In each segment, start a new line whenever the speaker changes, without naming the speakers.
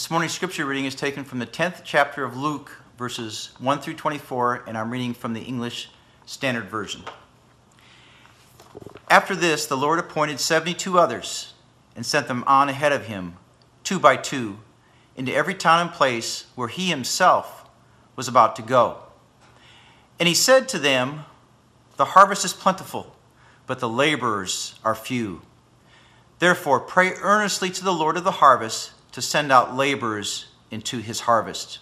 This morning's scripture reading is taken from the 10th chapter of Luke, verses 1 through 24, and I'm reading from the English Standard Version. After this, the Lord appointed 72 others and sent them on ahead of him, two by two, into every town and place where he himself was about to go. And he said to them, The harvest is plentiful, but the laborers are few. Therefore, pray earnestly to the Lord of the harvest to send out laborers into his harvest.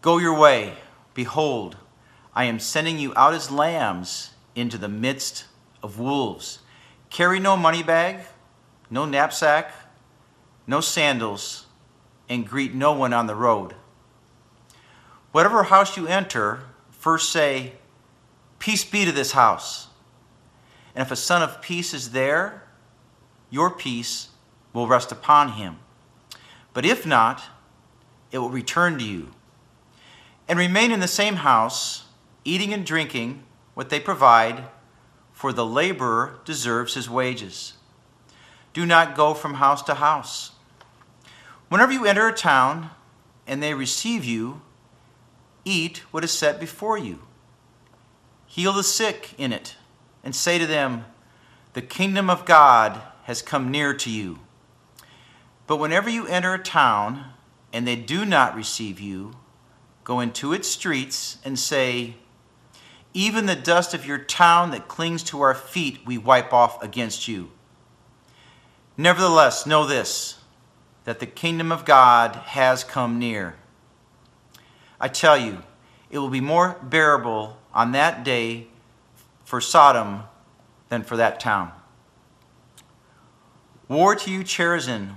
Go your way. Behold, I am sending you out as lambs into the midst of wolves. Carry no money bag, no knapsack, no sandals, and greet no one on the road. Whatever house you enter, first say, Peace be to this house. And if a son of peace is there, your peace will rest upon him. But if not, it will return to you. And remain in the same house, eating and drinking what they provide, for the laborer deserves his wages. Do not go from house to house. Whenever you enter a town and they receive you, eat what is set before you. Heal the sick in it, and say to them, The kingdom of God has come near to you. But whenever you enter a town and they do not receive you, go into its streets and say, Even the dust of your town that clings to our feet we wipe off against you. Nevertheless, know this that the kingdom of God has come near. I tell you, it will be more bearable on that day for Sodom than for that town. War to you, Chorazin!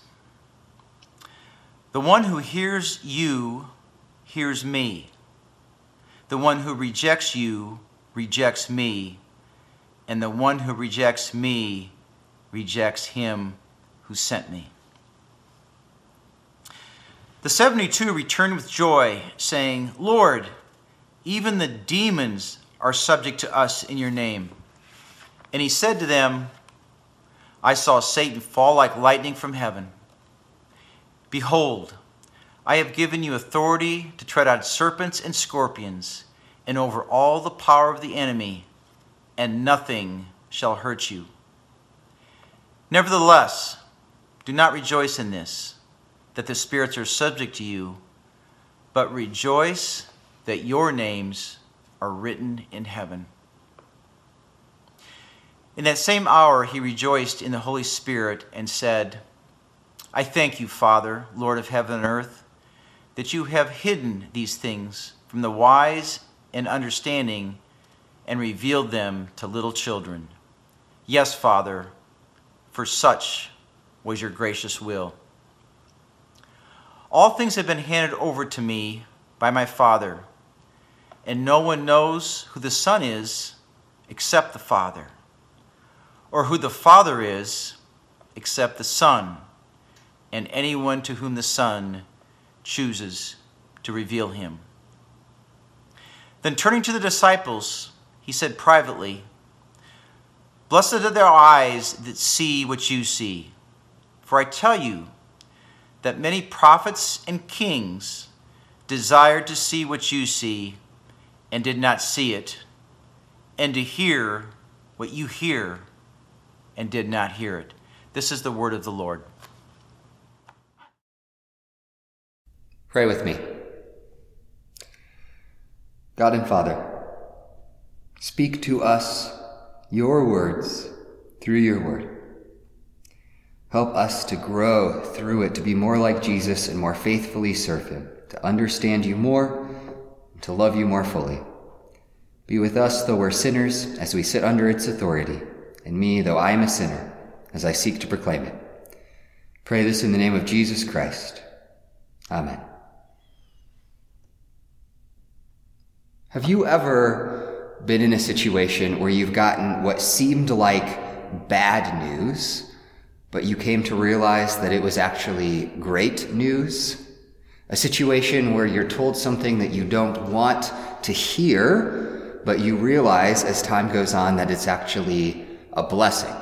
The one who hears you hears me. The one who rejects you rejects me. And the one who rejects me rejects him who sent me. The 72 returned with joy, saying, Lord, even the demons are subject to us in your name. And he said to them, I saw Satan fall like lightning from heaven. Behold, I have given you authority to tread on serpents and scorpions, and over all the power of the enemy, and nothing shall hurt you. Nevertheless, do not rejoice in this, that the spirits are subject to you, but rejoice that your names are written in heaven. In that same hour, he rejoiced in the Holy Spirit and said, I thank you, Father, Lord of heaven and earth, that you have hidden these things from the wise and understanding and revealed them to little children. Yes, Father, for such was your gracious will. All things have been handed over to me by my Father, and no one knows who the Son is except the Father, or who the Father is except the Son and anyone to whom the Son chooses to reveal him. Then turning to the disciples, he said privately, Blessed are their eyes that see what you see. For I tell you that many prophets and kings desired to see what you see and did not see it, and to hear what you hear and did not hear it. This is the word of the Lord.
Pray with me. God and Father, speak to us your words through your word. Help us to grow through it, to be more like Jesus and more faithfully serve him, to understand you more, and to love you more fully. Be with us, though we're sinners, as we sit under its authority, and me, though I am a sinner, as I seek to proclaim it. Pray this in the name of Jesus Christ. Amen. Have you ever been in a situation where you've gotten what seemed like bad news, but you came to realize that it was actually great news? A situation where you're told something that you don't want to hear, but you realize as time goes on that it's actually a blessing.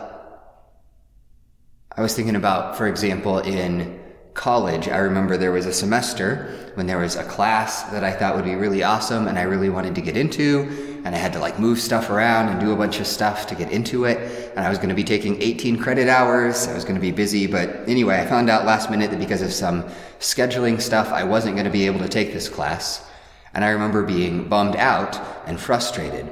I was thinking about, for example, in college, I remember there was a semester when there was a class that I thought would be really awesome and I really wanted to get into. And I had to like move stuff around and do a bunch of stuff to get into it. And I was going to be taking 18 credit hours. I was going to be busy. But anyway, I found out last minute that because of some scheduling stuff, I wasn't going to be able to take this class. And I remember being bummed out and frustrated.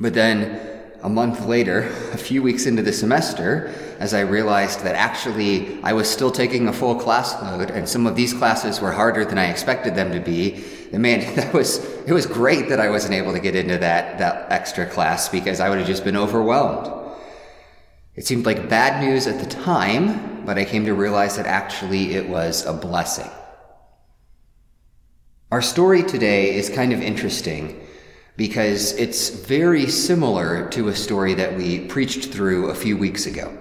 But then a month later, a few weeks into the semester, as I realized that actually I was still taking a full class load and some of these classes were harder than I expected them to be. And man, that was, it was great that I wasn't able to get into that, that extra class because I would have just been overwhelmed. It seemed like bad news at the time, but I came to realize that actually it was a blessing. Our story today is kind of interesting because it's very similar to a story that we preached through a few weeks ago.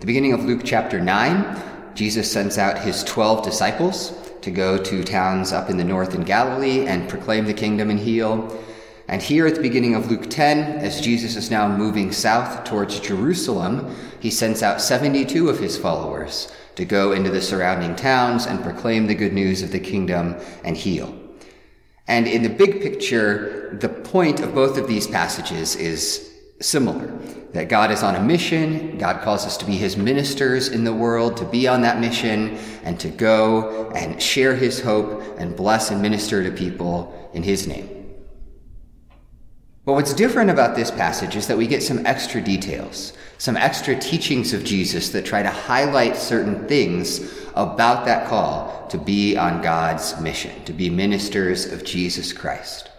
The beginning of Luke chapter 9, Jesus sends out his 12 disciples to go to towns up in the north in Galilee and proclaim the kingdom and heal. And here at the beginning of Luke 10, as Jesus is now moving south towards Jerusalem, he sends out 72 of his followers to go into the surrounding towns and proclaim the good news of the kingdom and heal. And in the big picture, the point of both of these passages is similar that God is on a mission. God calls us to be his ministers in the world, to be on that mission, and to go and share his hope and bless and minister to people in his name. But what's different about this passage is that we get some extra details, some extra teachings of Jesus that try to highlight certain things about that call to be on God's mission, to be ministers of Jesus Christ.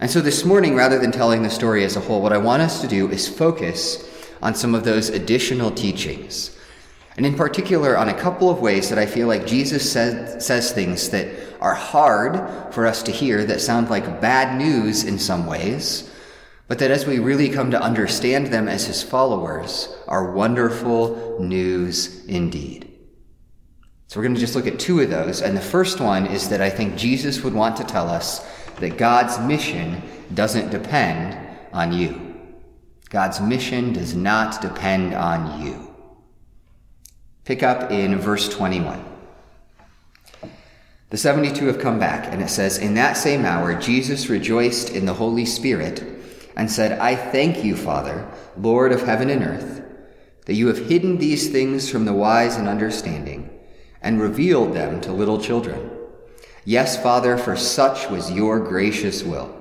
And so this morning, rather than telling the story as a whole, what I want us to do is focus on some of those additional teachings. And in particular, on a couple of ways that I feel like Jesus says, says things that are hard for us to hear, that sound like bad news in some ways, but that as we really come to understand them as his followers, are wonderful news indeed. So we're going to just look at two of those. And the first one is that I think Jesus would want to tell us that God's mission doesn't depend on you. God's mission does not depend on you. Pick up in verse 21. The 72 have come back, and it says, In that same hour, Jesus rejoiced in the Holy Spirit and said, I thank you, Father, Lord of heaven and earth, that you have hidden these things from the wise and understanding and revealed them to little children. Yes, Father, for such was your gracious will.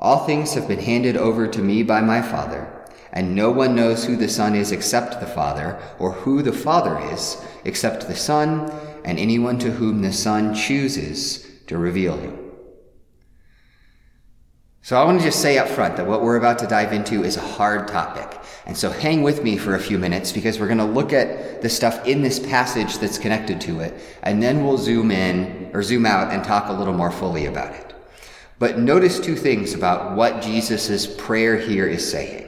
All things have been handed over to me by my Father, and no one knows who the Son is except the Father, or who the Father is except the Son, and anyone to whom the Son chooses to reveal him. So I want to just say up front that what we're about to dive into is a hard topic. And so hang with me for a few minutes because we're going to look at the stuff in this passage that's connected to it, and then we'll zoom in or zoom out and talk a little more fully about it. But notice two things about what Jesus' prayer here is saying.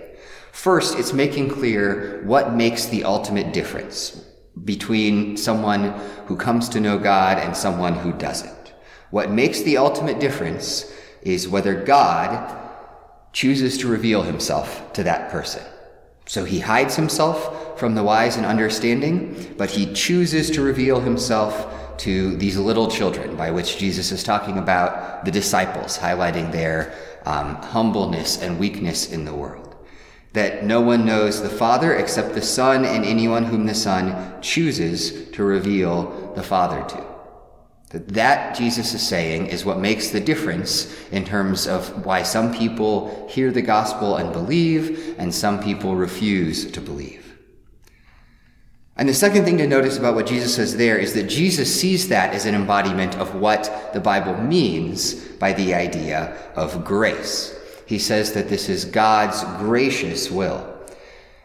First, it's making clear what makes the ultimate difference between someone who comes to know God and someone who doesn't. What makes the ultimate difference is whether God chooses to reveal himself to that person. So he hides himself from the wise and understanding, but he chooses to reveal himself to these little children, by which Jesus is talking about the disciples, highlighting their um, humbleness and weakness in the world. That no one knows the Father except the Son and anyone whom the Son chooses to reveal the Father to. That that Jesus is saying is what makes the difference in terms of why some people hear the gospel and believe and some people refuse to believe. And the second thing to notice about what Jesus says there is that Jesus sees that as an embodiment of what the Bible means by the idea of grace. He says that this is God's gracious will.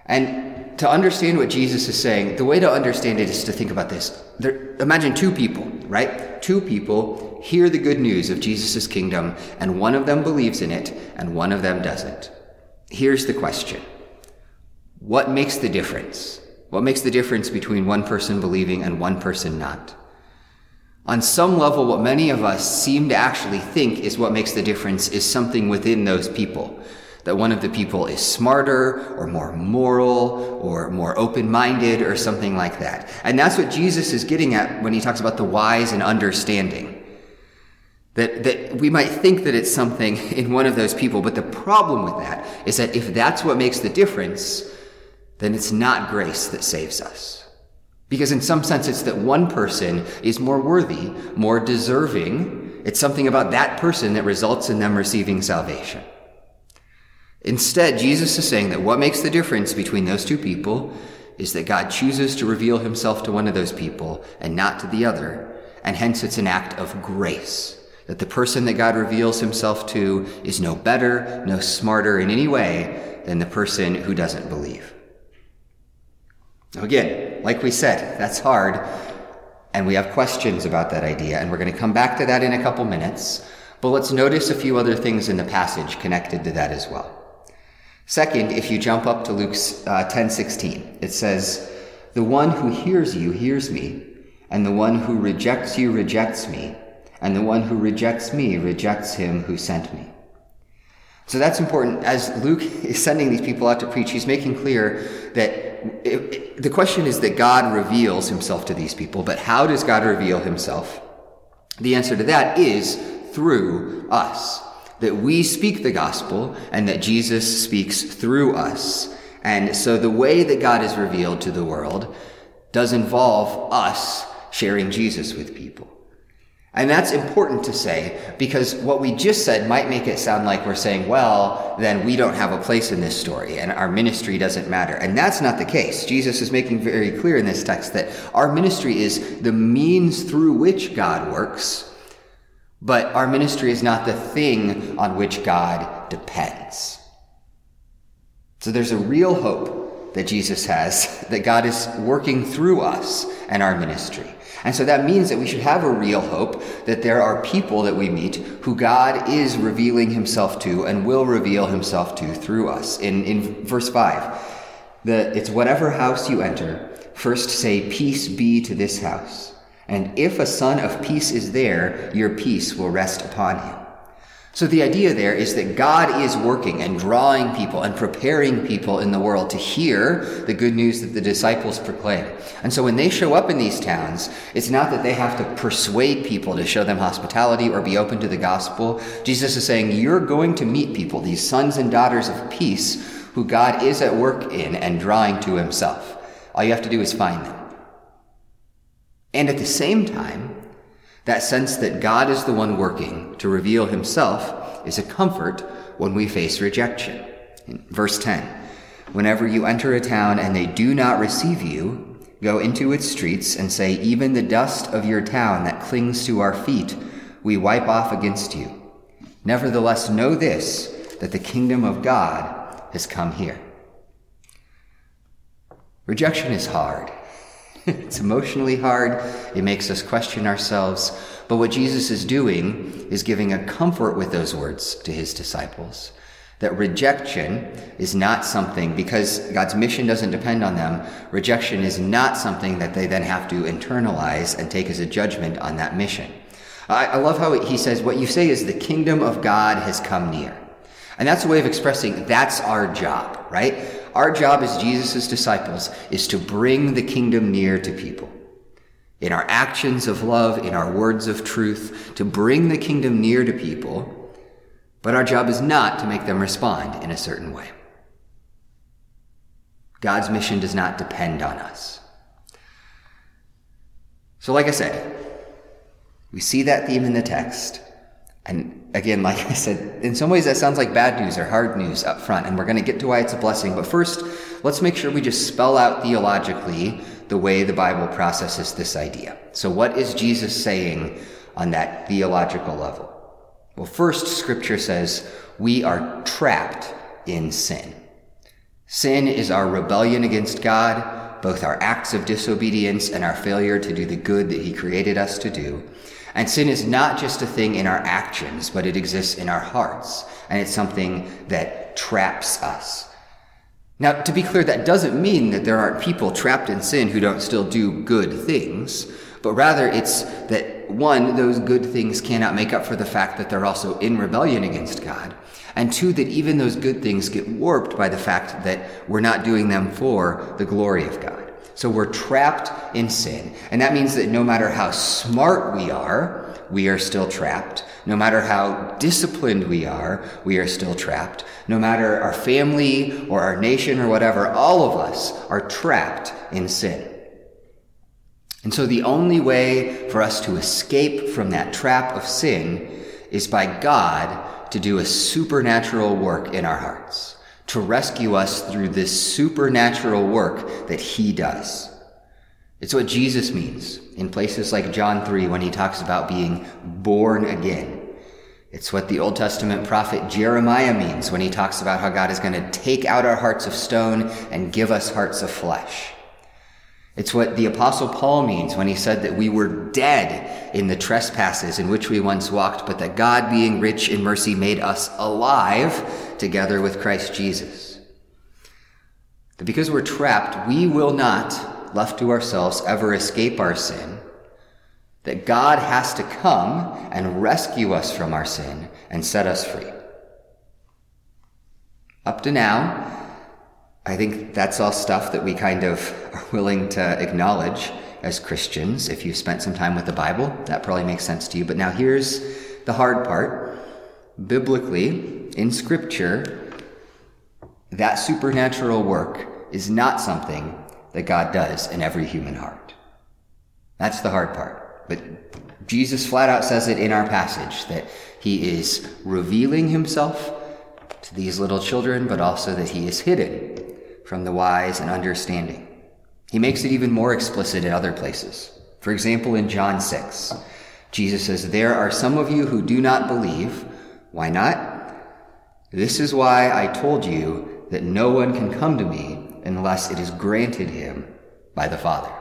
And to understand what Jesus is saying, the way to understand it is to think about this. There, imagine two people, right? Two people hear the good news of Jesus' kingdom, and one of them believes in it, and one of them doesn't. Here's the question What makes the difference? What makes the difference between one person believing and one person not? On some level, what many of us seem to actually think is what makes the difference is something within those people. That one of the people is smarter or more moral or more open minded or something like that. And that's what Jesus is getting at when he talks about the wise and understanding. That, that we might think that it's something in one of those people, but the problem with that is that if that's what makes the difference, then it's not grace that saves us. Because in some sense, it's that one person is more worthy, more deserving. It's something about that person that results in them receiving salvation. Instead, Jesus is saying that what makes the difference between those two people is that God chooses to reveal himself to one of those people and not to the other, and hence it's an act of grace. That the person that God reveals himself to is no better, no smarter in any way than the person who doesn't believe. Now, Again, like we said, that's hard, and we have questions about that idea, and we're going to come back to that in a couple minutes. But let's notice a few other things in the passage connected to that as well. Second, if you jump up to Luke uh, 10 16, it says, The one who hears you hears me, and the one who rejects you rejects me, and the one who rejects me rejects him who sent me. So that's important. As Luke is sending these people out to preach, he's making clear that it, it, the question is that God reveals himself to these people, but how does God reveal himself? The answer to that is through us. That we speak the gospel and that Jesus speaks through us. And so the way that God is revealed to the world does involve us sharing Jesus with people. And that's important to say because what we just said might make it sound like we're saying, well, then we don't have a place in this story and our ministry doesn't matter. And that's not the case. Jesus is making very clear in this text that our ministry is the means through which God works, but our ministry is not the thing on which God depends. So there's a real hope that Jesus has that God is working through us and our ministry. And so that means that we should have a real hope that there are people that we meet who God is revealing himself to and will reveal himself to through us. In, in verse 5, the, it's whatever house you enter, first say, Peace be to this house. And if a son of peace is there, your peace will rest upon him. So the idea there is that God is working and drawing people and preparing people in the world to hear the good news that the disciples proclaim. And so when they show up in these towns, it's not that they have to persuade people to show them hospitality or be open to the gospel. Jesus is saying, you're going to meet people, these sons and daughters of peace, who God is at work in and drawing to himself. All you have to do is find them. And at the same time, that sense that God is the one working to reveal himself is a comfort when we face rejection. Verse 10 Whenever you enter a town and they do not receive you, go into its streets and say, Even the dust of your town that clings to our feet, we wipe off against you. Nevertheless, know this, that the kingdom of God has come here. Rejection is hard. it's emotionally hard. It makes us question ourselves. But what Jesus is doing is giving a comfort with those words to his disciples. That rejection is not something, because God's mission doesn't depend on them, rejection is not something that they then have to internalize and take as a judgment on that mission. I, I love how he says, what you say is the kingdom of God has come near. And that's a way of expressing that's our job, right? Our job as Jesus' disciples is to bring the kingdom near to people. In our actions of love, in our words of truth, to bring the kingdom near to people. But our job is not to make them respond in a certain way. God's mission does not depend on us. So, like I said, we see that theme in the text. And again, like I said, in some ways that sounds like bad news or hard news up front, and we're going to get to why it's a blessing. But first, let's make sure we just spell out theologically the way the Bible processes this idea. So, what is Jesus saying on that theological level? Well, first, Scripture says we are trapped in sin. Sin is our rebellion against God, both our acts of disobedience and our failure to do the good that He created us to do. And sin is not just a thing in our actions, but it exists in our hearts. And it's something that traps us. Now, to be clear, that doesn't mean that there aren't people trapped in sin who don't still do good things, but rather it's that one, those good things cannot make up for the fact that they're also in rebellion against God. And two, that even those good things get warped by the fact that we're not doing them for the glory of God. So we're trapped in sin. And that means that no matter how smart we are, we are still trapped. No matter how disciplined we are, we are still trapped. No matter our family or our nation or whatever, all of us are trapped in sin. And so the only way for us to escape from that trap of sin is by God to do a supernatural work in our hearts to rescue us through this supernatural work that he does. It's what Jesus means in places like John 3 when he talks about being born again. It's what the Old Testament prophet Jeremiah means when he talks about how God is going to take out our hearts of stone and give us hearts of flesh. It's what the apostle Paul means when he said that we were dead in the trespasses in which we once walked, but that God being rich in mercy made us alive together with Christ Jesus. That because we're trapped, we will not, left to ourselves, ever escape our sin. That God has to come and rescue us from our sin and set us free. Up to now, I think that's all stuff that we kind of are willing to acknowledge as Christians. If you've spent some time with the Bible, that probably makes sense to you. But now here's the hard part. Biblically, in Scripture, that supernatural work is not something that God does in every human heart. That's the hard part. But Jesus flat out says it in our passage that he is revealing himself to these little children, but also that he is hidden from the wise and understanding. He makes it even more explicit in other places. For example, in John 6, Jesus says, There are some of you who do not believe. Why not? This is why I told you that no one can come to me unless it is granted him by the Father.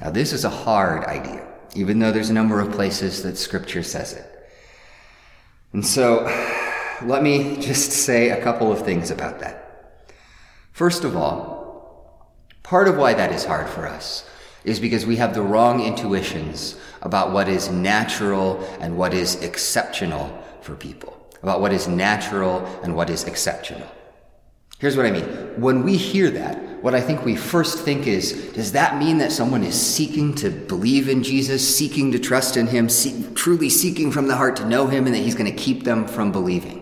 Now, this is a hard idea, even though there's a number of places that Scripture says it. And so, let me just say a couple of things about that. First of all, part of why that is hard for us is because we have the wrong intuitions about what is natural and what is exceptional for people, about what is natural and what is exceptional. Here's what I mean. When we hear that, what I think we first think is, does that mean that someone is seeking to believe in Jesus, seeking to trust in Him, see, truly seeking from the heart to know Him, and that He's going to keep them from believing?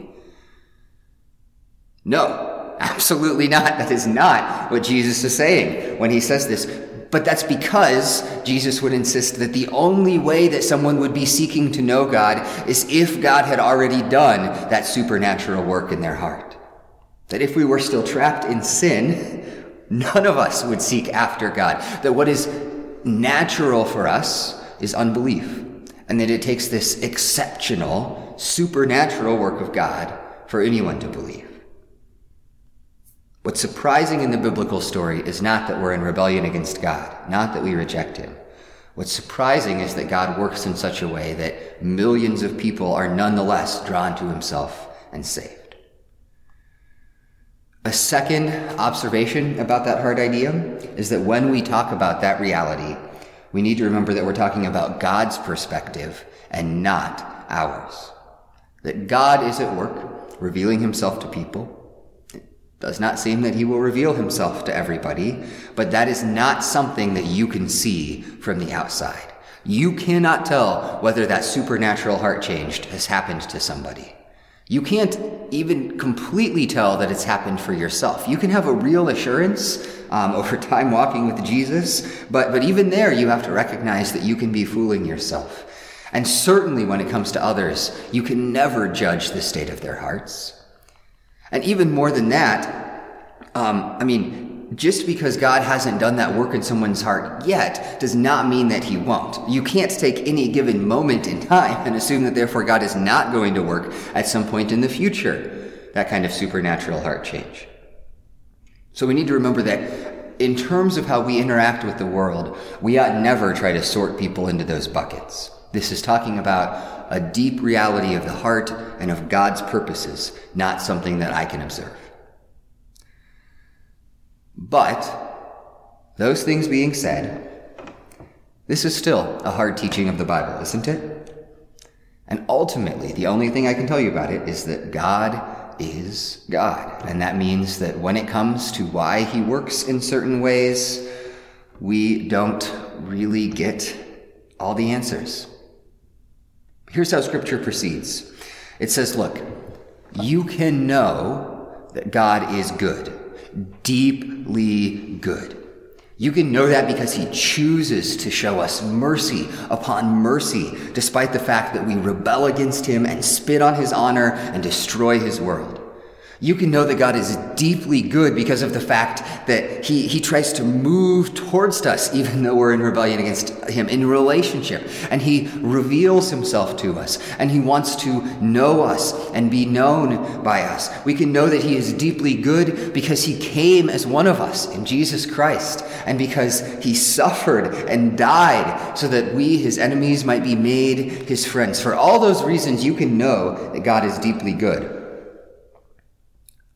No, absolutely not. That is not what Jesus is saying when he says this. But that's because Jesus would insist that the only way that someone would be seeking to know God is if God had already done that supernatural work in their heart. That if we were still trapped in sin, none of us would seek after God. That what is natural for us is unbelief. And that it takes this exceptional, supernatural work of God for anyone to believe. What's surprising in the biblical story is not that we're in rebellion against God, not that we reject Him. What's surprising is that God works in such a way that millions of people are nonetheless drawn to Himself and saved. A second observation about that hard idea is that when we talk about that reality, we need to remember that we're talking about God's perspective and not ours. That God is at work, revealing Himself to people does not seem that he will reveal himself to everybody, but that is not something that you can see from the outside. You cannot tell whether that supernatural heart change has happened to somebody. You can't even completely tell that it's happened for yourself. You can have a real assurance um, over time walking with Jesus, but, but even there, you have to recognize that you can be fooling yourself. And certainly when it comes to others, you can never judge the state of their hearts. And even more than that, um, I mean, just because God hasn't done that work in someone's heart yet does not mean that he won't. You can't take any given moment in time and assume that therefore God is not going to work at some point in the future. that kind of supernatural heart change. So we need to remember that in terms of how we interact with the world, we ought never try to sort people into those buckets. This is talking about a deep reality of the heart and of God's purposes, not something that I can observe. But, those things being said, this is still a hard teaching of the Bible, isn't it? And ultimately, the only thing I can tell you about it is that God is God. And that means that when it comes to why he works in certain ways, we don't really get all the answers. Here's how scripture proceeds. It says, look, you can know that God is good, deeply good. You can know that because he chooses to show us mercy upon mercy, despite the fact that we rebel against him and spit on his honor and destroy his world. You can know that God is deeply good because of the fact that he, he tries to move towards us, even though we're in rebellion against Him, in relationship. And He reveals Himself to us, and He wants to know us and be known by us. We can know that He is deeply good because He came as one of us in Jesus Christ, and because He suffered and died so that we, His enemies, might be made His friends. For all those reasons, you can know that God is deeply good.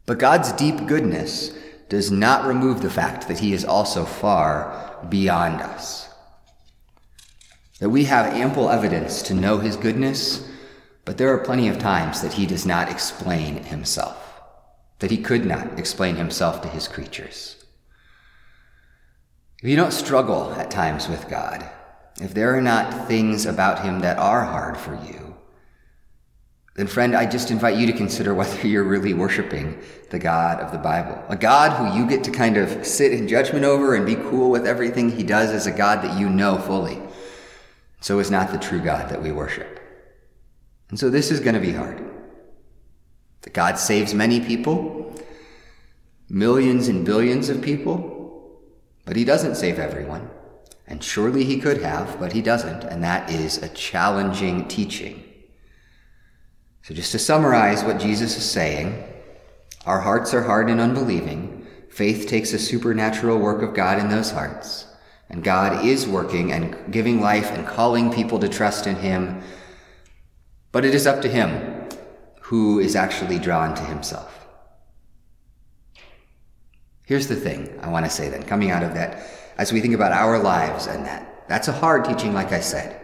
But God's deep goodness does not remove the fact that He is also far beyond us. That we have ample evidence to know His goodness, but there are plenty of times that He does not explain Himself, that He could not explain Himself to His creatures. If you don't struggle at times with God, if there are not things about Him that are hard for you, then friend, I just invite you to consider whether you're really worshiping the God of the Bible. A God who you get to kind of sit in judgment over and be cool with everything he does is a God that you know fully. So is not the true God that we worship. And so this is going to be hard. That God saves many people, millions and billions of people, but he doesn't save everyone. And surely he could have, but he doesn't. And that is a challenging teaching. So, just to summarize what Jesus is saying, our hearts are hard and unbelieving. Faith takes a supernatural work of God in those hearts. And God is working and giving life and calling people to trust in Him. But it is up to Him who is actually drawn to Himself. Here's the thing I want to say then, coming out of that, as we think about our lives and that. That's a hard teaching, like I said.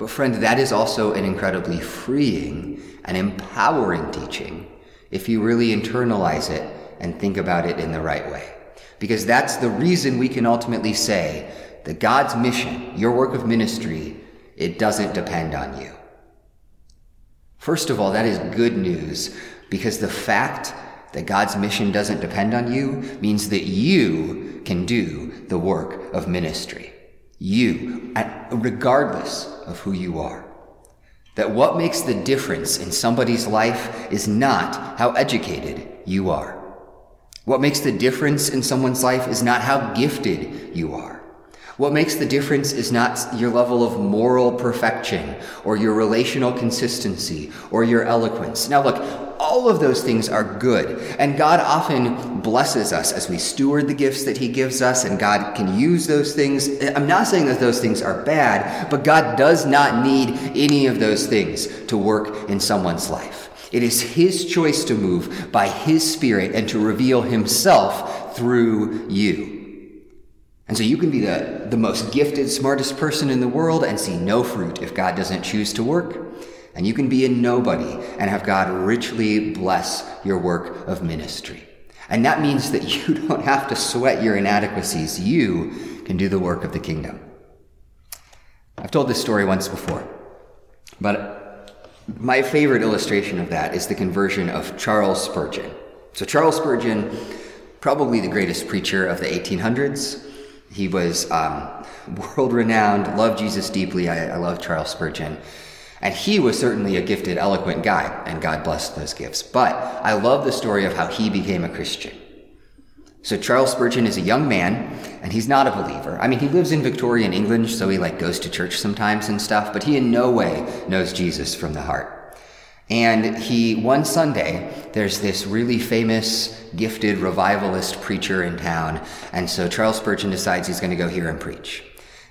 But, friend, that is also an incredibly freeing and empowering teaching if you really internalize it and think about it in the right way. Because that's the reason we can ultimately say that God's mission, your work of ministry, it doesn't depend on you. First of all, that is good news because the fact that God's mission doesn't depend on you means that you can do the work of ministry. You, regardless of who you are. That what makes the difference in somebody's life is not how educated you are. What makes the difference in someone's life is not how gifted you are. What makes the difference is not your level of moral perfection or your relational consistency or your eloquence. Now, look, all of those things are good. And God often blesses us as we steward the gifts that He gives us, and God can use those things. I'm not saying that those things are bad, but God does not need any of those things to work in someone's life. It is His choice to move by His Spirit and to reveal Himself through you. And so you can be the, the most gifted, smartest person in the world and see no fruit if God doesn't choose to work and you can be a nobody and have God richly bless your work of ministry. And that means that you don't have to sweat your inadequacies. You can do the work of the kingdom. I've told this story once before, but my favorite illustration of that is the conversion of Charles Spurgeon. So, Charles Spurgeon, probably the greatest preacher of the 1800s. He was um, world renowned, loved Jesus deeply. I, I love Charles Spurgeon. And he was certainly a gifted, eloquent guy, and God blessed those gifts. But I love the story of how he became a Christian. So Charles Spurgeon is a young man, and he's not a believer. I mean, he lives in Victorian England, so he like goes to church sometimes and stuff, but he in no way knows Jesus from the heart. And he, one Sunday, there's this really famous, gifted revivalist preacher in town. And so Charles Spurgeon decides he's going to go hear him preach.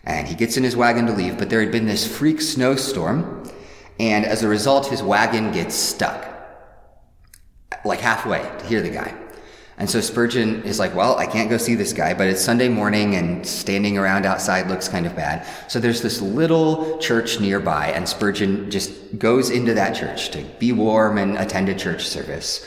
And he gets in his wagon to leave, but there had been this freak snowstorm. And as a result, his wagon gets stuck, like halfway to hear the guy. And so Spurgeon is like, well, I can't go see this guy, but it's Sunday morning and standing around outside looks kind of bad. So there's this little church nearby, and Spurgeon just goes into that church to be warm and attend a church service.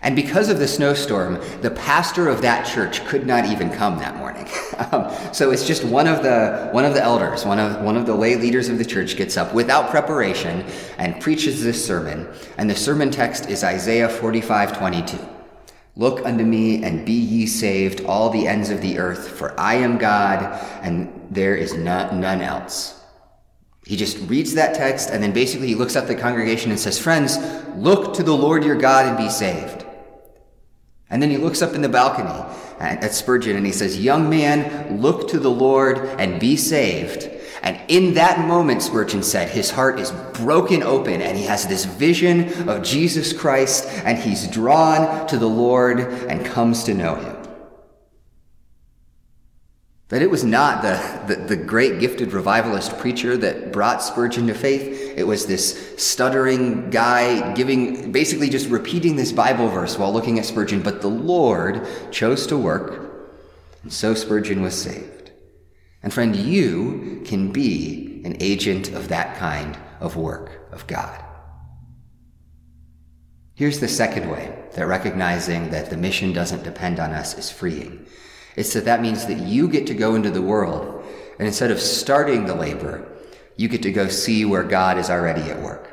And because of the snowstorm, the pastor of that church could not even come that morning. um, so it's just one of the one of the elders, one of one of the lay leaders of the church gets up without preparation and preaches this sermon. And the sermon text is Isaiah 45, 22. Look unto me and be ye saved, all the ends of the earth, for I am God and there is none, none else. He just reads that text and then basically he looks at the congregation and says, Friends, look to the Lord your God and be saved. And then he looks up in the balcony at Spurgeon and he says, Young man, look to the Lord and be saved. And in that moment, Spurgeon said, his heart is broken open and he has this vision of Jesus Christ and he's drawn to the Lord and comes to know him. That it was not the, the, the, great gifted revivalist preacher that brought Spurgeon to faith. It was this stuttering guy giving, basically just repeating this Bible verse while looking at Spurgeon. But the Lord chose to work, and so Spurgeon was saved. And friend, you can be an agent of that kind of work of God. Here's the second way that recognizing that the mission doesn't depend on us is freeing. It's that that means that you get to go into the world, and instead of starting the labor, you get to go see where God is already at work.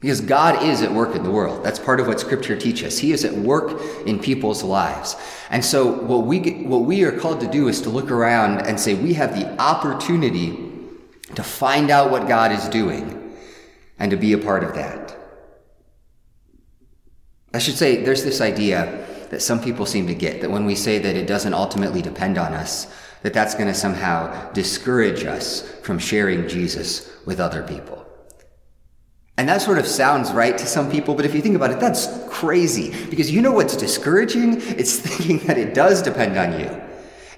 Because God is at work in the world. That's part of what scripture teaches. He is at work in people's lives. And so what we, get, what we are called to do is to look around and say we have the opportunity to find out what God is doing and to be a part of that. I should say there's this idea that some people seem to get that when we say that it doesn't ultimately depend on us, that that's going to somehow discourage us from sharing Jesus with other people. And that sort of sounds right to some people, but if you think about it, that's crazy. Because you know what's discouraging? It's thinking that it does depend on you.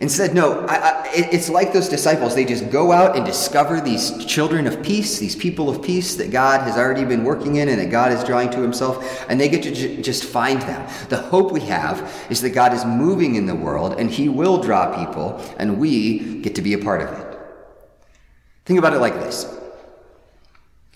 Instead, no, I, I, it's like those disciples. They just go out and discover these children of peace, these people of peace that God has already been working in and that God is drawing to himself, and they get to j- just find them. The hope we have is that God is moving in the world and he will draw people, and we get to be a part of it. Think about it like this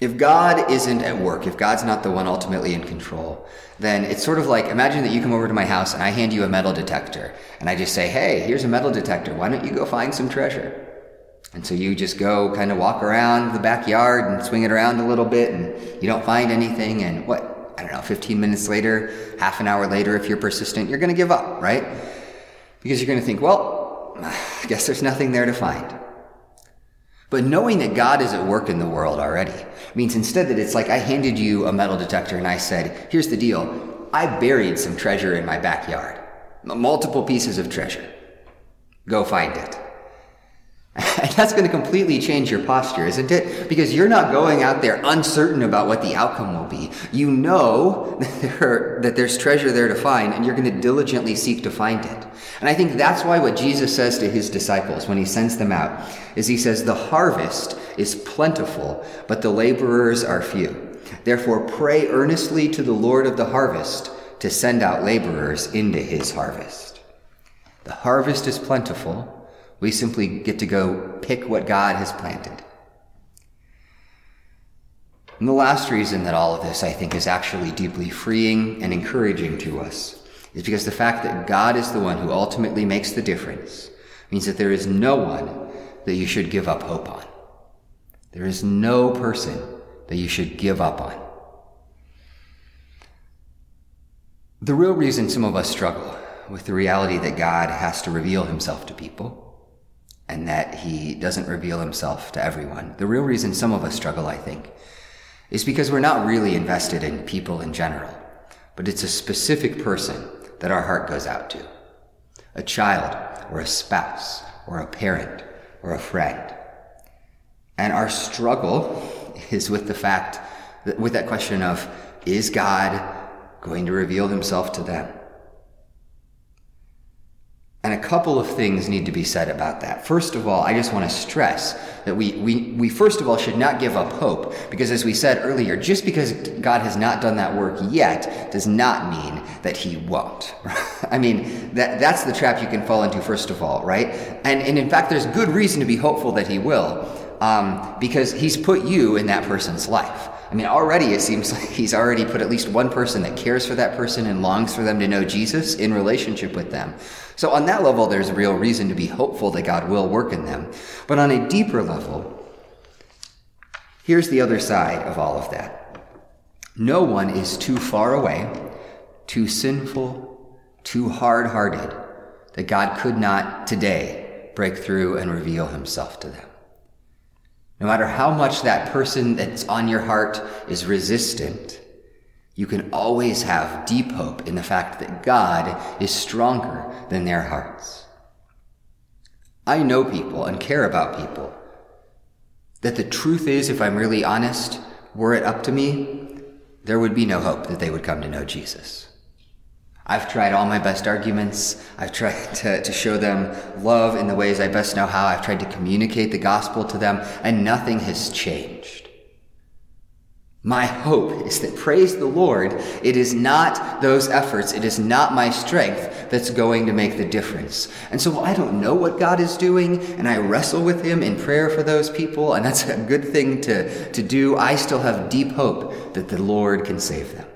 if God isn't at work, if God's not the one ultimately in control, then it's sort of like imagine that you come over to my house and I hand you a metal detector and I just say, hey, here's a metal detector. Why don't you go find some treasure? And so you just go kind of walk around the backyard and swing it around a little bit and you don't find anything. And what, I don't know, 15 minutes later, half an hour later, if you're persistent, you're going to give up, right? Because you're going to think, well, I guess there's nothing there to find. But knowing that God is at work in the world already means instead that it's like I handed you a metal detector and I said, here's the deal. I buried some treasure in my backyard. Multiple pieces of treasure. Go find it. And that's going to completely change your posture, isn't it? Because you're not going out there uncertain about what the outcome will be. You know that, there, that there's treasure there to find, and you're going to diligently seek to find it. And I think that's why what Jesus says to his disciples when he sends them out is he says, The harvest is plentiful, but the laborers are few. Therefore, pray earnestly to the Lord of the harvest to send out laborers into his harvest. The harvest is plentiful we simply get to go pick what God has planted. And the last reason that all of this, I think, is actually deeply freeing and encouraging to us is because the fact that God is the one who ultimately makes the difference means that there is no one that you should give up hope on. There is no person that you should give up on. The real reason some of us struggle with the reality that God has to reveal himself to people and that he doesn't reveal himself to everyone. The real reason some of us struggle, I think, is because we're not really invested in people in general, but it's a specific person that our heart goes out to. A child, or a spouse, or a parent, or a friend. And our struggle is with the fact with that question of, is God going to reveal himself to them? And a couple of things need to be said about that. First of all, I just want to stress that we, we, we first of all should not give up hope because as we said earlier, just because God has not done that work yet does not mean that he won't. I mean, that, that's the trap you can fall into first of all, right? And, and in fact, there's good reason to be hopeful that he will um, because he's put you in that person's life. I mean, already it seems like he's already put at least one person that cares for that person and longs for them to know Jesus in relationship with them. So, on that level, there's real reason to be hopeful that God will work in them. But on a deeper level, here's the other side of all of that no one is too far away, too sinful, too hard hearted that God could not today break through and reveal himself to them. No matter how much that person that's on your heart is resistant, you can always have deep hope in the fact that God is stronger than their hearts. I know people and care about people. That the truth is, if I'm really honest, were it up to me, there would be no hope that they would come to know Jesus. I've tried all my best arguments. I've tried to, to show them love in the ways I best know how. I've tried to communicate the gospel to them, and nothing has changed. My hope is that, praise the Lord, it is not those efforts, it is not my strength that's going to make the difference. And so I don't know what God is doing, and I wrestle with Him in prayer for those people, and that's a good thing to, to do. I still have deep hope that the Lord can save them.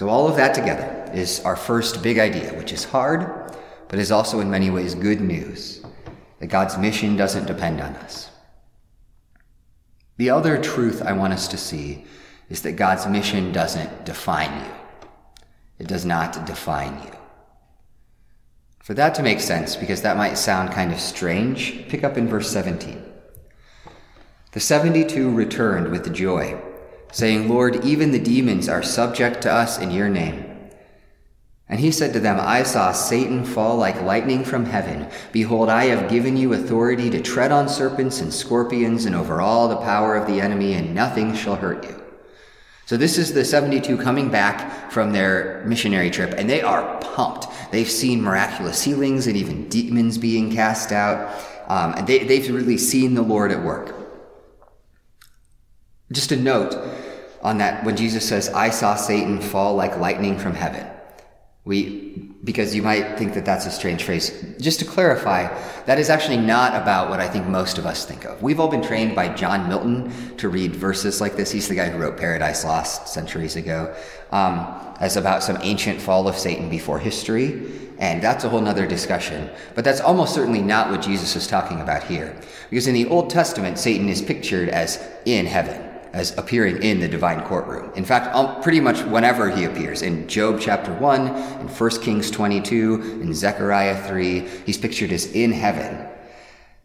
So, all of that together is our first big idea, which is hard, but is also in many ways good news that God's mission doesn't depend on us. The other truth I want us to see is that God's mission doesn't define you. It does not define you. For that to make sense, because that might sound kind of strange, pick up in verse 17. The 72 returned with joy saying, Lord, even the demons are subject to us in your name. And he said to them, I saw Satan fall like lightning from heaven. Behold, I have given you authority to tread on serpents and scorpions and over all the power of the enemy, and nothing shall hurt you. So this is the 72 coming back from their missionary trip, and they are pumped. They've seen miraculous healings and even demons being cast out. Um, and they, they've really seen the Lord at work. Just a note on that when Jesus says, I saw Satan fall like lightning from heaven. We, because you might think that that's a strange phrase. Just to clarify, that is actually not about what I think most of us think of. We've all been trained by John Milton to read verses like this. He's the guy who wrote Paradise Lost centuries ago, um, as about some ancient fall of Satan before history. And that's a whole nother discussion. But that's almost certainly not what Jesus is talking about here. Because in the Old Testament, Satan is pictured as in heaven as appearing in the divine courtroom. In fact, um, pretty much whenever he appears, in Job chapter 1, in 1 Kings 22, in Zechariah 3, he's pictured as in heaven.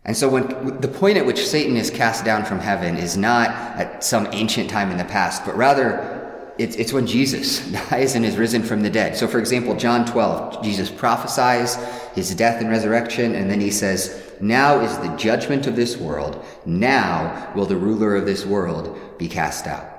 And so when the point at which Satan is cast down from heaven is not at some ancient time in the past, but rather it's, it's when Jesus dies and is risen from the dead. So for example, John 12, Jesus prophesies his death and resurrection, and then he says, now is the judgment of this world. Now will the ruler of this world be cast out.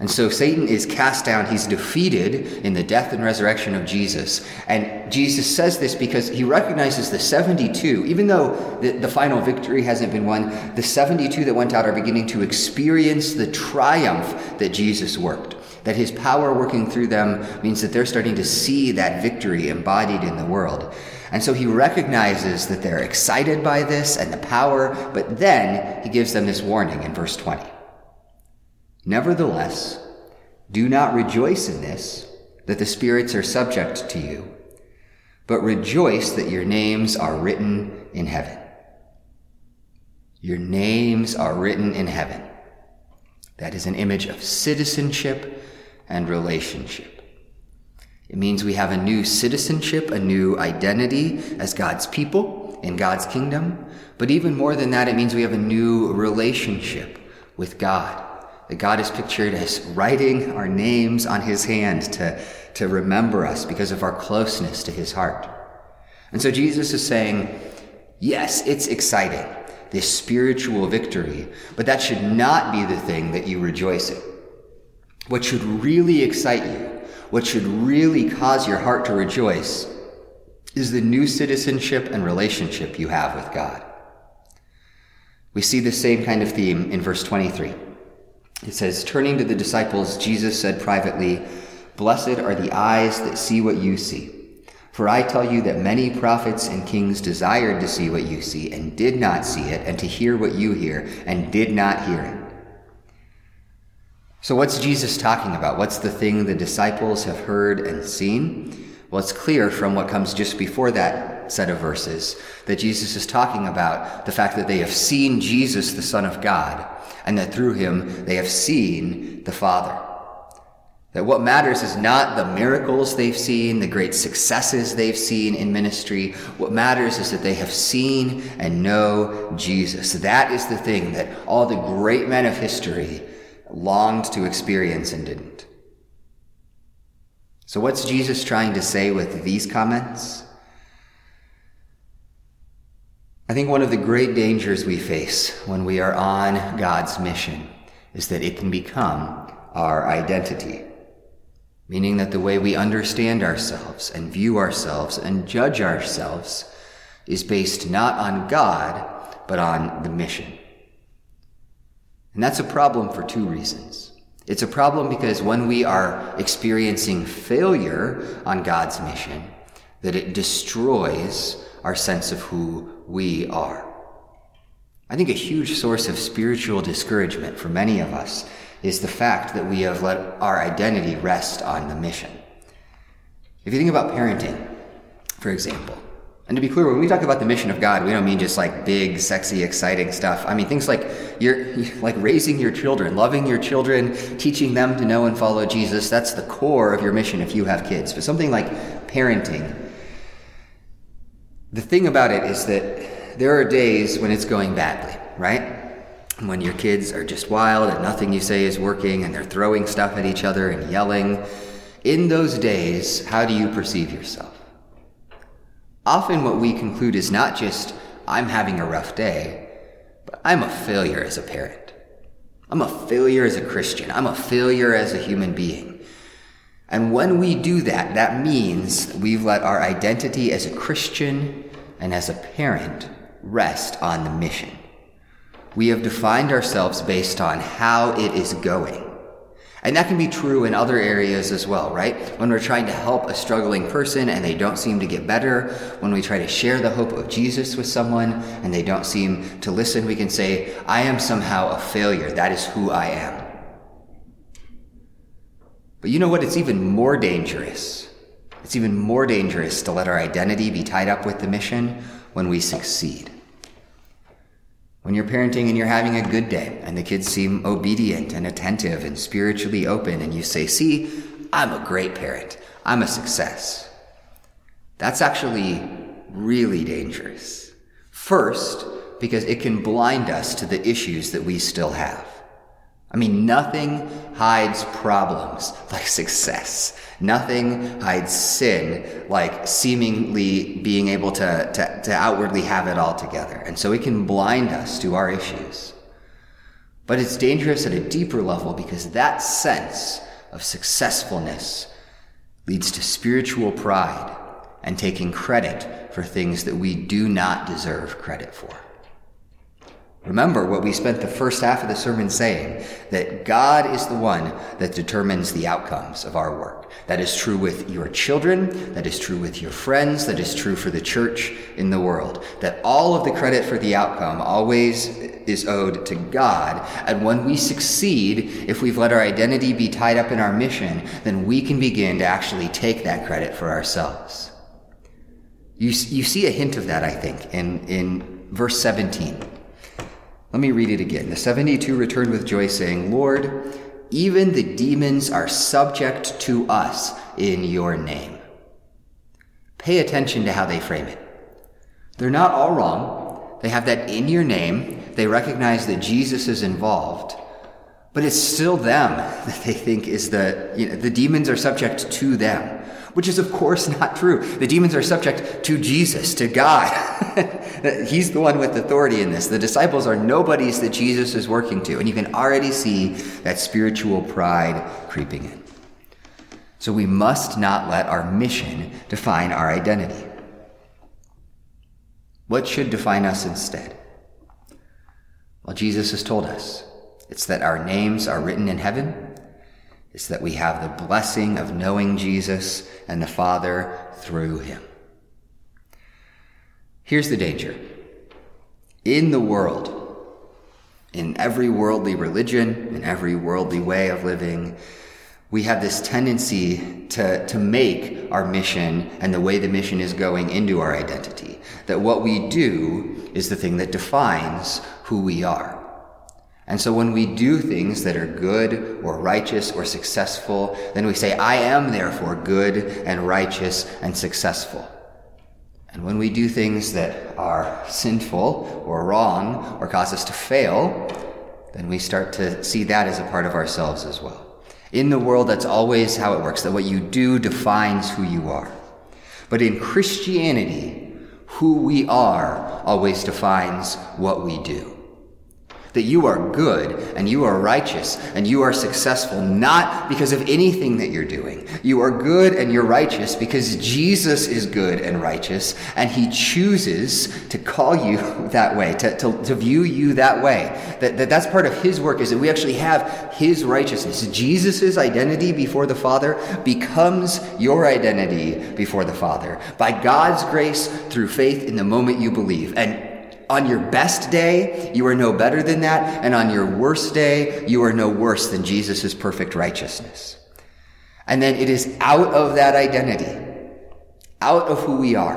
And so Satan is cast down. He's defeated in the death and resurrection of Jesus. And Jesus says this because he recognizes the 72, even though the, the, final victory hasn't been won, the 72 that went out are beginning to experience the triumph that Jesus worked. That his power working through them means that they're starting to see that victory embodied in the world. And so he recognizes that they're excited by this and the power, but then he gives them this warning in verse 20. Nevertheless, do not rejoice in this, that the spirits are subject to you, but rejoice that your names are written in heaven. Your names are written in heaven. That is an image of citizenship and relationship. It means we have a new citizenship, a new identity as God's people in God's kingdom. But even more than that, it means we have a new relationship with God. That God is pictured as writing our names on his hand to, to remember us because of our closeness to his heart. And so Jesus is saying, yes, it's exciting this spiritual victory, but that should not be the thing that you rejoice in. What should really excite you, what should really cause your heart to rejoice, is the new citizenship and relationship you have with God. We see the same kind of theme in verse 23. It says, Turning to the disciples, Jesus said privately, Blessed are the eyes that see what you see. For I tell you that many prophets and kings desired to see what you see and did not see it, and to hear what you hear and did not hear it. So, what's Jesus talking about? What's the thing the disciples have heard and seen? Well, it's clear from what comes just before that set of verses that Jesus is talking about the fact that they have seen Jesus, the Son of God, and that through him they have seen the Father. That what matters is not the miracles they've seen, the great successes they've seen in ministry. What matters is that they have seen and know Jesus. That is the thing that all the great men of history longed to experience and didn't. So, what's Jesus trying to say with these comments? I think one of the great dangers we face when we are on God's mission is that it can become our identity meaning that the way we understand ourselves and view ourselves and judge ourselves is based not on God, but on the mission. And that's a problem for two reasons. It's a problem because when we are experiencing failure on God's mission, that it destroys our sense of who we are. I think a huge source of spiritual discouragement for many of us is the fact that we have let our identity rest on the mission. If you think about parenting, for example, and to be clear, when we talk about the mission of God, we don't mean just like big, sexy, exciting stuff. I mean things like you're like raising your children, loving your children, teaching them to know and follow Jesus. That's the core of your mission if you have kids. But something like parenting, the thing about it is that there are days when it's going badly, right? when your kids are just wild and nothing you say is working and they're throwing stuff at each other and yelling, in those days, how do you perceive yourself? Often, what we conclude is not just, I'm having a rough day, but I'm a failure as a parent. I'm a failure as a Christian. I'm a failure as a human being. And when we do that, that means we've let our identity as a Christian and as a parent rest on the mission. We have defined ourselves based on how it is going. And that can be true in other areas as well, right? When we're trying to help a struggling person and they don't seem to get better, when we try to share the hope of Jesus with someone and they don't seem to listen, we can say, I am somehow a failure. That is who I am. But you know what? It's even more dangerous. It's even more dangerous to let our identity be tied up with the mission when we succeed. When you're parenting and you're having a good day and the kids seem obedient and attentive and spiritually open, and you say, See, I'm a great parent, I'm a success. That's actually really dangerous. First, because it can blind us to the issues that we still have. I mean, nothing hides problems like success. Nothing hides sin like seemingly being able to, to, to, outwardly have it all together. And so it can blind us to our issues. But it's dangerous at a deeper level because that sense of successfulness leads to spiritual pride and taking credit for things that we do not deserve credit for. Remember what we spent the first half of the sermon saying that God is the one that determines the outcomes of our work. That is true with your children, that is true with your friends, that is true for the church in the world. That all of the credit for the outcome always is owed to God. And when we succeed, if we've let our identity be tied up in our mission, then we can begin to actually take that credit for ourselves. You, you see a hint of that, I think, in, in verse 17. Let me read it again. The 72 returned with joy, saying, Lord, even the demons are subject to us in your name. Pay attention to how they frame it. They're not all wrong. They have that in your name. They recognize that Jesus is involved. But it's still them that they think is the, you know, the demons are subject to them. Which is, of course, not true. The demons are subject to Jesus, to God. He's the one with authority in this. The disciples are nobodies that Jesus is working to, and you can already see that spiritual pride creeping in. So we must not let our mission define our identity. What should define us instead? Well, Jesus has told us it's that our names are written in heaven, it's that we have the blessing of knowing Jesus and the Father through him. Here's the danger. In the world, in every worldly religion, in every worldly way of living, we have this tendency to, to make our mission and the way the mission is going into our identity that what we do is the thing that defines who we are. And so when we do things that are good or righteous or successful, then we say, I am therefore good and righteous and successful. And when we do things that are sinful or wrong or cause us to fail, then we start to see that as a part of ourselves as well. In the world, that's always how it works, that what you do defines who you are. But in Christianity, who we are always defines what we do. That you are good and you are righteous and you are successful not because of anything that you're doing. You are good and you're righteous because Jesus is good and righteous and he chooses to call you that way, to, to, to view you that way. That, that that's part of his work is that we actually have his righteousness. Jesus' identity before the Father becomes your identity before the Father by God's grace through faith in the moment you believe. And on your best day, you are no better than that. And on your worst day, you are no worse than Jesus' perfect righteousness. And then it is out of that identity, out of who we are,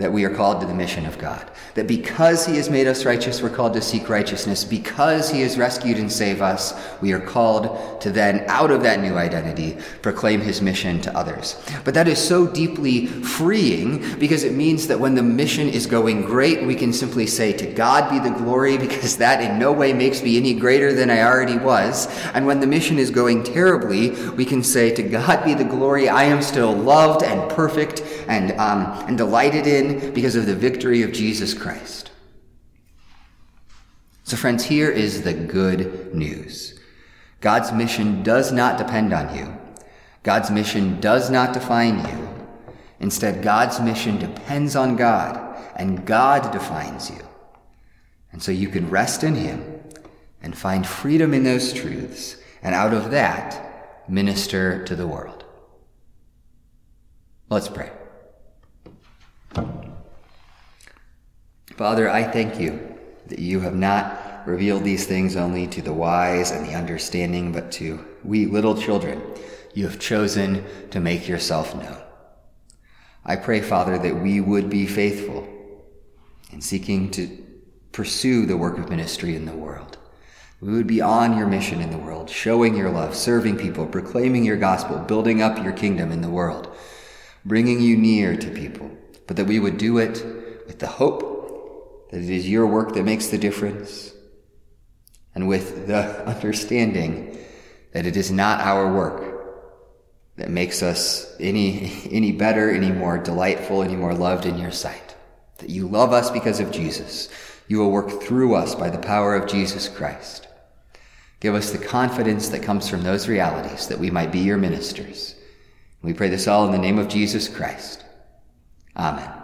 that we are called to the mission of God. That because he has made us righteous, we're called to seek righteousness. Because he has rescued and saved us, we are called to then, out of that new identity, proclaim his mission to others. But that is so deeply freeing because it means that when the mission is going great, we can simply say, To God be the glory, because that in no way makes me any greater than I already was. And when the mission is going terribly, we can say, To God be the glory, I am still loved and perfect and, um, and delighted in because of the victory of Jesus Christ. So, friends, here is the good news God's mission does not depend on you, God's mission does not define you. Instead, God's mission depends on God, and God defines you. And so you can rest in Him and find freedom in those truths, and out of that, minister to the world. Let's pray. Father, I thank you that you have not revealed these things only to the wise and the understanding, but to we little children. You have chosen to make yourself known. I pray, Father, that we would be faithful in seeking to pursue the work of ministry in the world. We would be on your mission in the world, showing your love, serving people, proclaiming your gospel, building up your kingdom in the world, bringing you near to people, but that we would do it with the hope that it is your work that makes the difference, and with the understanding that it is not our work that makes us any, any better, any more delightful, any more loved in your sight. That you love us because of Jesus. You will work through us by the power of Jesus Christ. Give us the confidence that comes from those realities that we might be your ministers. We pray this all in the name of Jesus Christ. Amen.